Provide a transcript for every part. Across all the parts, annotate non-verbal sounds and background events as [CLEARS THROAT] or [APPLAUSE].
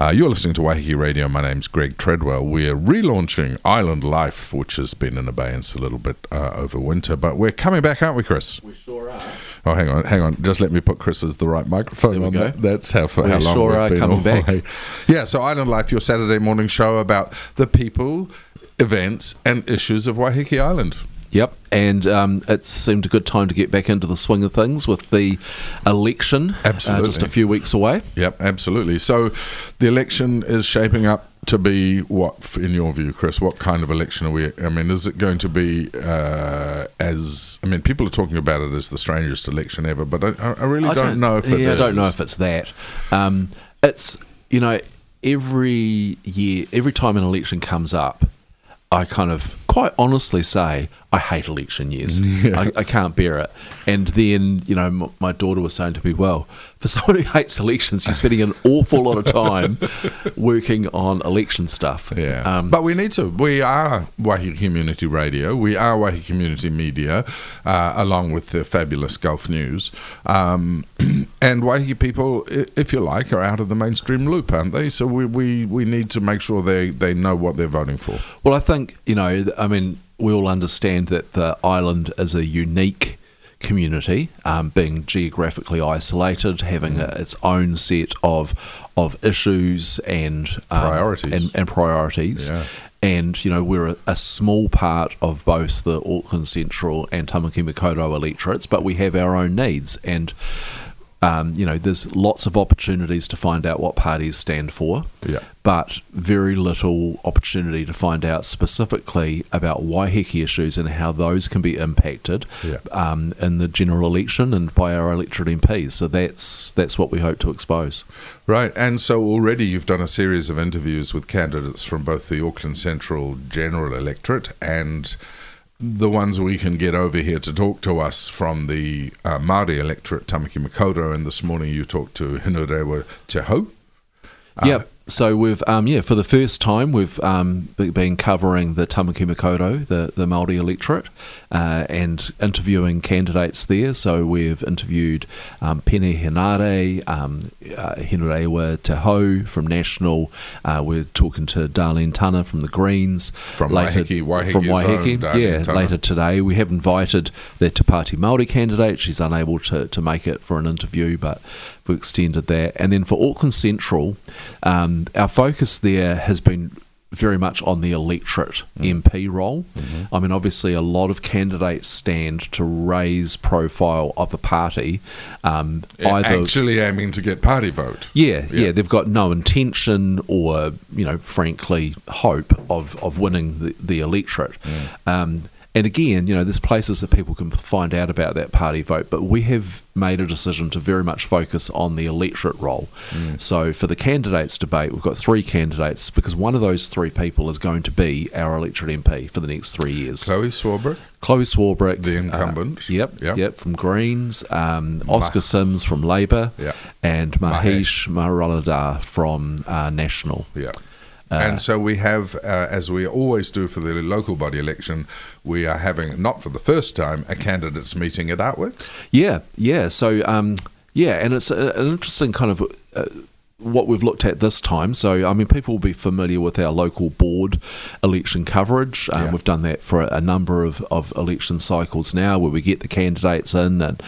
Uh, you're listening to Waiheke Radio. My name's Greg Treadwell. We're relaunching Island Life, which has been in abeyance a little bit uh, over winter, but we're coming back, aren't we, Chris? We sure are. Oh, hang on, hang on. Just let me put Chris's the right microphone on. That. That's how, We how long sure we've been coming back. Yeah, so Island Life, your Saturday morning show about the people, events, and issues of Waiheke Island. Yep, and um, it seemed a good time to get back into the swing of things with the election. uh, just a few weeks away. Yep, absolutely. So the election is shaping up to be what, in your view, Chris? What kind of election are we? I mean, is it going to be uh, as? I mean, people are talking about it as the strangest election ever, but I, I really I don't, know if it yeah, I don't know if it's that. Um, it's you know every year, every time an election comes up, I kind of quite honestly say I hate election years. [LAUGHS] I, I can't bear it. And then you know m- my daughter was saying to me, "Well, for someone who hates elections, you're spending an awful lot of time [LAUGHS] working on election stuff." Yeah, Um, but we need to. We are Waiheke Community Radio. We are Waiheke Community Media, uh, along with the fabulous Gulf News. Um, [CLEARS THROAT] and Waiheke people, if you like, are out of the mainstream loop, aren't they? So we, we, we need to make sure they, they know what they're voting for. Well, I think, you know, I mean, we all understand that the island is a unique community, um, being geographically isolated, having a, its own set of of issues and um, Priorities. and, and priorities. Yeah. And you know we're a, a small part of both the Auckland Central and Tamaki Makaurau electorates, but we have our own needs, and um, you know there's lots of opportunities to find out what parties stand for Yeah. but very little opportunity to find out specifically about Waiheke issues and how those can be impacted Yeah. um, in the general election and by our electorate MPs. So that's that's what we hope to expose. Right, and so already you've done a series of interviews with candidates from both the Auckland Central general electorate and the ones we can get over here to talk to us from the uh, Māori electorate, Tamaki Makaurau, and this morning you talked to Hinurewa Te Hau. yeah. So we've um, yeah for the first time we've um, been covering the Tamaki Makaurau, the the Maori electorate, uh, and interviewing candidates there. So we've interviewed um, Peeni Henare, um, uh, Te Hau from National. Uh, we're talking to Darleen Tana from the Greens From Waiheke- Waiheke's from Waiheke. own yeah, later today. We have invited the Te Pāti Māori candidate. She's unable to, to make it for an interview, but extended that. And then for Auckland Central, um, our focus there has been very much on the electorate Mm. MP role. Mm-hmm. I mean, obviously, a lot of candidates stand to raise profile of a party. Um, either Actually aiming to get party vote. yeah, Yeah. yeah, they've got no intention or, you know, frankly, hope of, of winning the, the electorate. Um, and again, you know, there's places that people can find out about that party vote, but we have made a decision to very much focus on the electorate role. So for the candidates debate, we've got three candidates because one of those three people is going to be our electorate MP for the next three years. Chloe Swarbrick. Chloe Swarbrick, The incumbent. uh, yep, Yep. yep, from Greens. Um, Oscar Sims from Labor. Yeah. And Mahesh Muralidhar from uh, National. Yeah. Uh, and so we have, uh, as we always do for the local body election, we are having, not for the first time, a candidates meeting at Artworks. Yeah, yeah. So, um, yeah, and it's a, an interesting kind of uh, what we've looked at this time. So, I mean, people will be familiar with our local board election coverage. Um, Yeah. We've done that for a, number of, of election cycles now, where we get the candidates in, and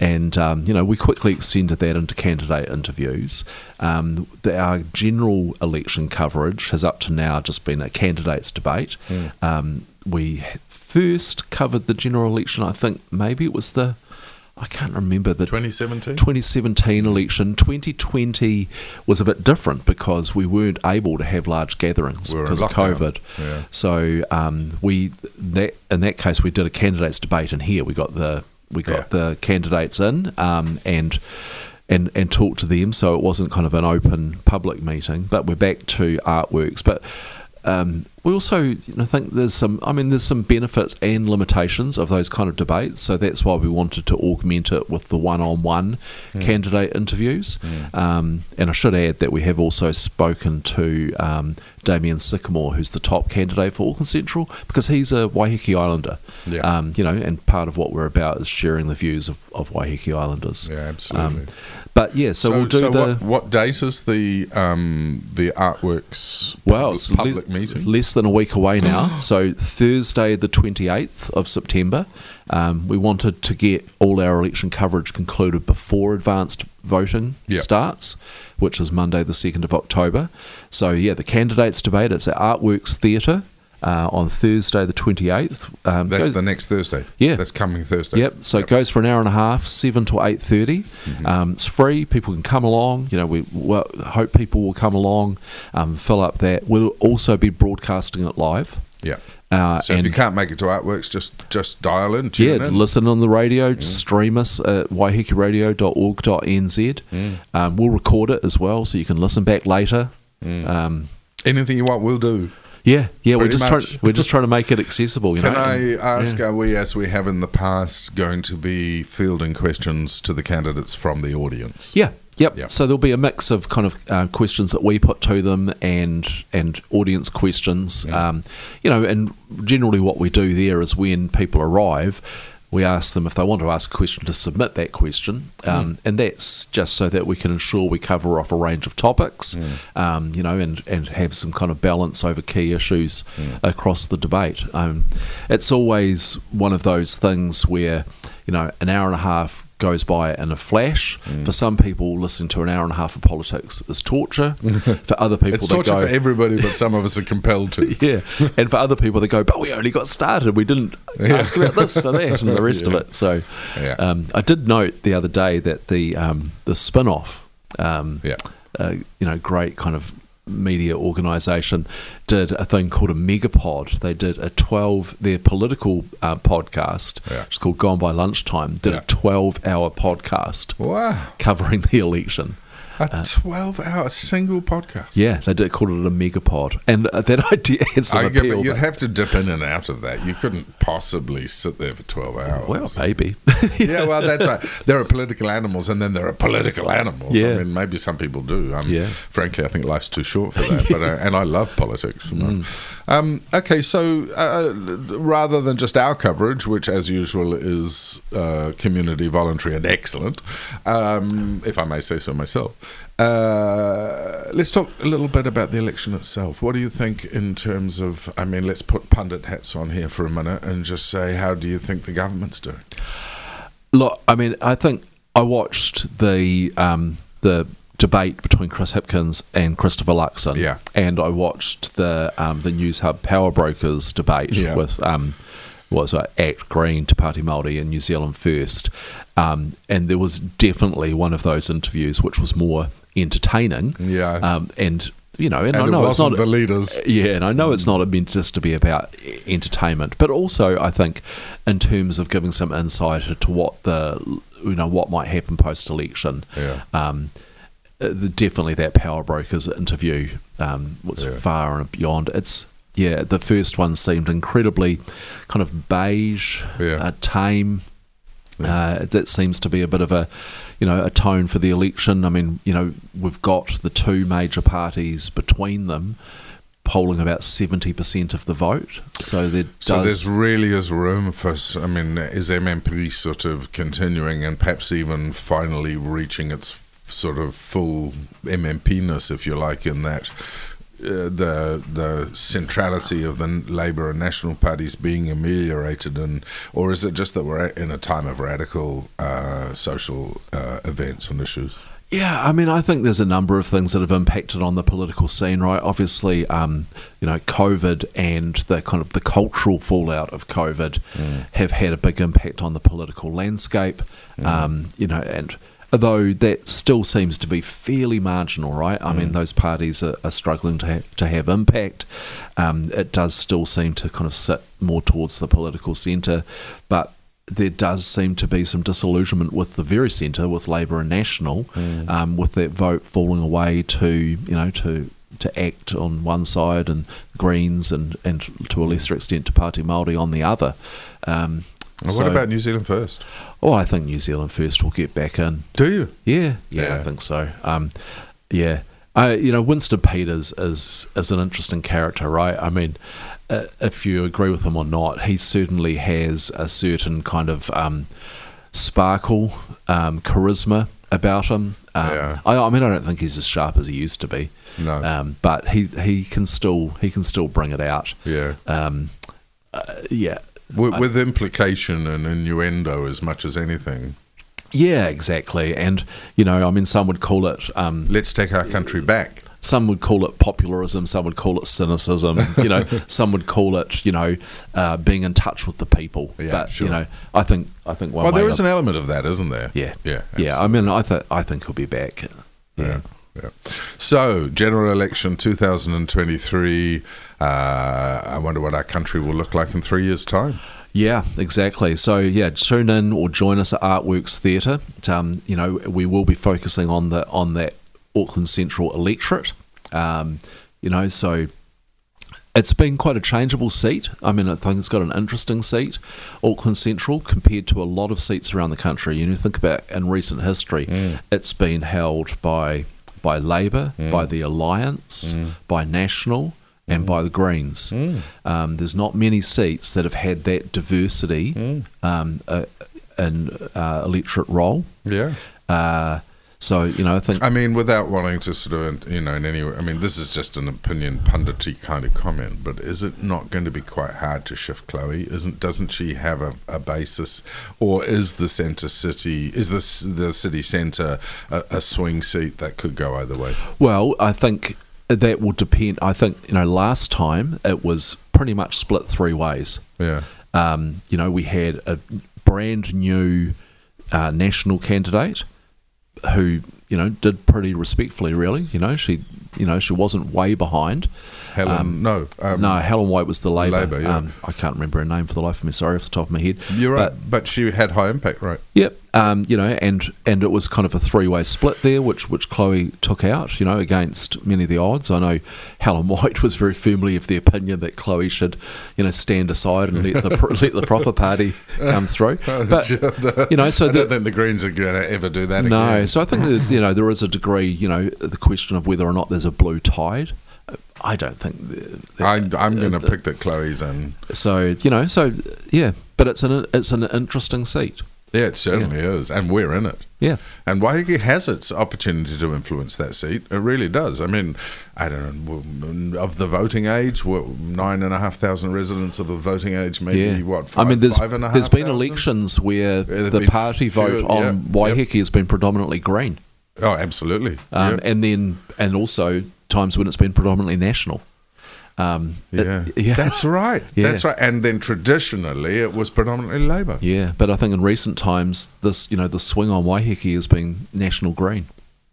and um, you know we quickly extended that into candidate interviews. Um, the, our general election coverage has up to now just been a candidates debate. Um, we first covered the general election. I think maybe it was the I can't remember the 2017? 2017 election. 2020 was a bit different because we weren't able to have large gatherings We because of. COVID. Yeah. So um, we that in that case we did a candidates debate in here. We got the we got Yeah. the candidates in um, and. And, and talked to them, so it wasn't kind of an open public meeting. But we're back to artworks. But um, we also you know, think there's some. I mean, there's some benefits and limitations of those kind of debates. So that's why we wanted to augment it with the one-on-one Hmm. candidate interviews. Um, and I should add that we have also spoken to um, Damien Sycamore, who's the top candidate for Auckland Central, because he's a Waiheke Islander. Yeah. Um, you know, and part of what we're about is sharing the views of, of Waiheke Islanders. Yeah, absolutely. Um, but yeah, so, we'll do so the. what, what date is the um, the artworks Well, public, public meeting? less than a week away now. [GASPS] so Thursday, the twenty eighth of September. Um, we wanted to get all our election coverage concluded before advanced voting Yep. starts, which is Monday, the second of October. So yeah, the candidates debate. It's at Artworks Theatre uh, on Thursday, the twenty eighth. Um, That's go- the next Thursday. Yeah. that's coming Thursday. Yep. So it goes for an hour and a half, seven to 8.30. Mm-hmm. Um, it's free. People can come along. You know, we well, hope people will come along, um, fill up that. We'll also be broadcasting it live. Yeah. Uh, So if you can't make it to Artworks, just just dial in, tune yeah, in. listen on the radio, stream us at waihekeradio.org.nz. Mm. Um, we'll record it as well, so you can listen back later. Mm. Um, Anything you want, we'll do. Yeah, yeah, we're just much. trying. We're just trying to make it accessible. You Can know? I ask, yeah. are we, as we have in the past, going to be fielding questions to the candidates from the audience? Yeah. Yep. Yep. So there'll be a mix of kind of uh, questions that we put to them and and audience questions. Um, you know, and generally what we do there is when people arrive, we ask them if they want to ask a question to submit that question, um, and that's just so that we can ensure we cover off a range of topics. Um, you know, and and have some kind of balance over key issues across the debate. Um, it's always one of those things where you know an hour and a half goes by in a flash. Mm. For some people, listening to an hour and a half of politics is torture. [LAUGHS] for other people, It's torture go, for everybody, but some of us are compelled to. [LAUGHS] yeah, and for other people, they go, "But we only got started. We didn't ask about this and that and the rest of it." So, Yeah. um, I did note the other day that the um, the Spinoff, um, Yeah. uh, you know, great kind of media organisation did a thing called a megapod. They did a twelve their political uh, podcast, Yeah. is called Gone by Lunchtime. Did Yeah. a twelve hour podcast Wow. covering the election. A 12 hour single podcast. Yeah, they did called it a megapod, and uh, that idea had some I get, appeal. but you'd but- have to dip in and out of that. You couldn't possibly sit there for 12 hours. well, maybe. [LAUGHS] yeah, well, that's [LAUGHS] right. There are political animals, and then there are political animals. Yeah. I mean, maybe some people do. Um, Yeah. Frankly, I think life's too short for that. But uh, [LAUGHS] and I love politics. Mm. Um, okay, so uh, rather than just our coverage, which as usual is uh, community, voluntary, and excellent, um, if I may say so myself. Uh, let's talk a little bit about the election itself. What do you think in terms of? I mean, let's put pundit hats on here for a minute and just say, how do you think the government's doing? Look, I mean, I think I watched the um, the debate between Chris Hipkins and Christopher Luxon. Yeah. and I watched the um, the Newshub Power Brokers debate Yeah. with um, was it, Act Green, Te Pāti Māori, and New Zealand First. Um, and there was definitely one of those interviews which was more entertaining. Yeah. Um, and you know, and, And I it know it's wasn't not the leaders. yeah, and I know it's not meant just to be about entertainment, but also I think in terms of giving some insight to what the you know what might happen post election. Yeah. Um, uh, the, definitely that power brokers interview um, was Yeah. far and beyond. It's yeah, the first one seemed incredibly kind of beige, Yeah. uh, tame. Uh, that seems to be a bit of a, you know, a tone for the election. I mean, you know, we've got the two major parties between them polling about seventy percent of the vote. So there So does. there's really is room for. I mean, is MMP sort of continuing and perhaps even finally reaching its sort of full MMP-ness, if you like, in that uh, the the centrality of the Labour and National parties being ameliorated, and or is it just that we're in a time of radical uh, social uh, events and issues? Yeah, I mean, I think there's a number of things that have impacted on the political scene, right? Obviously, um, you know, COVID and the kind of the cultural fallout of COVID have had a big impact on the political landscape. Um, you know, and although that still seems to be fairly marginal, right? I mean, those parties are, are struggling to have, to have impact. Um, it does still seem to kind of sit more towards the political centre, but there does seem to be some disillusionment with the very centre, with Labor and National, um, with that vote falling away to you know to to act on one side and Greens and, and to a lesser extent Te Pāti Māori on the other. Um, So- what about New Zealand First? Oh, I think New Zealand First will get back in. Do you? Yeah, yeah, Yeah. I think so. Um, yeah, I, you know, Winston Peters is is an interesting character, right? I mean, uh, if you agree with him or not, he certainly has a certain kind of um, sparkle, um, charisma about him. Um, Yeah. I, I mean, I don't think he's as sharp as he used to be, No. um, but he he can still he can still bring it out. yeah. Um, uh, yeah, With, with implication and innuendo as much as anything. yeah, exactly. And you know, I mean, some would call it. Um, Let's take our country back. some would call it popularism, some would call it cynicism, [LAUGHS] you know, some would call it, you know, uh, being in touch with the people. Yeah, but sure. you know, I think I think one Well, there is an element of that, isn't there? yeah, Yeah. yeah. I mean, I th- I think he'll be back. Yeah. Yeah. So, general election 2023. Uh, I wonder what our country will look like in three years' time. Yeah, exactly. So yeah, tune in or join us at Artworks Theatre. Um, you know, we will be focusing on the on that Auckland Central electorate. Um, you know, so it's been quite a changeable seat. I mean, I think it's got an interesting seat, Auckland Central, compared to a lot of seats around the country. You know, think about in recent history, it's been held by by Labor, by the Alliance, by National, and by the Greens. Um, there's not many seats that have had that diversity um, uh, in uh, electorate role. Yeah. Uh, so you know, I think I mean, without wanting to sort of, you know, in any way, I mean, this is just an opinion punditry kind of comment, but is it not going to be quite hard to shift Chloe? Isn't doesn't she have a, a basis, or is the centre city, is this the city centre a, a swing seat that could go either way? Well, I think that will depend. I think you know, last time it was pretty much split three ways. Yeah. Um, you know, we had a brand new uh, national candidate who you know did pretty respectfully. Really, you know, she you know she wasn't way behind. Helen, Um, no, um, no, Helen White was the Labor. Labor, yeah. um, I can't remember her name for the life of me. Sorry, off the top of my head. you're right, But- but, she had high impact, right? Yep. Um, you know, and and it was kind of a three way split there, which which Chloe took out. You know, against many of the odds. I know Helen [LAUGHS] White was very firmly of the opinion that Chloe should, you know, stand aside and let the let the proper party come through. [LAUGHS] But you know, so I the, don't think the Greens are going to ever do that no, again. so I think that, you know there is a degree. You know, the question of whether or not there's a blue tide. I don't think. the- I, I'm going to pick that Chloe's in. So you know, so yeah, but it's an it's an interesting seat. Yeah, it certainly is, and we're in it. Yeah. And Waiheke has its opportunity to influence that seat. It really does. I mean, I don't know, of the voting age, nine and a half thousand residents of the voting age, maybe yeah. what, I mean, there's five and a half there's been thousand? elections where there've the party vote on yeah, Waiheke has been predominantly green, Oh, absolutely. um, Yep. and then and also times when it's been predominantly national. Um, it- yeah. yeah, That's right. [LAUGHS] Yeah. That's right. And then traditionally, it was predominantly Labour. yeah. But I think in recent times, this you know the swing on Waiheke has been national green.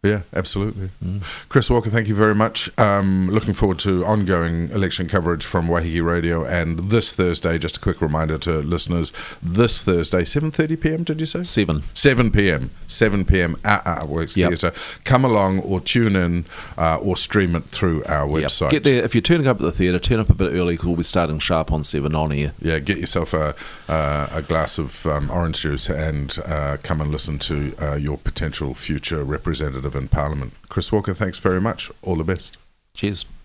Yeah, absolutely. Mm. Chris Walker, thank you very much. Um, looking forward to ongoing election coverage from Waiheke Radio. And this Thursday, just a quick reminder to listeners, this Thursday, 7.30 p.m., did you say? Seven. 7 p.m. 7 p.m. at Artworks Yep. Theatre. Come along or tune in uh, or stream it through our Yep. website. Get there if you're turning up at the theatre. Turn up a bit early because we'll be starting sharp on seven on air. Yeah, get yourself a, uh, a glass of um, orange juice and uh, come and listen to uh, your potential future representative in Parliament. Chris Walker, thanks very much. All the best. Cheers.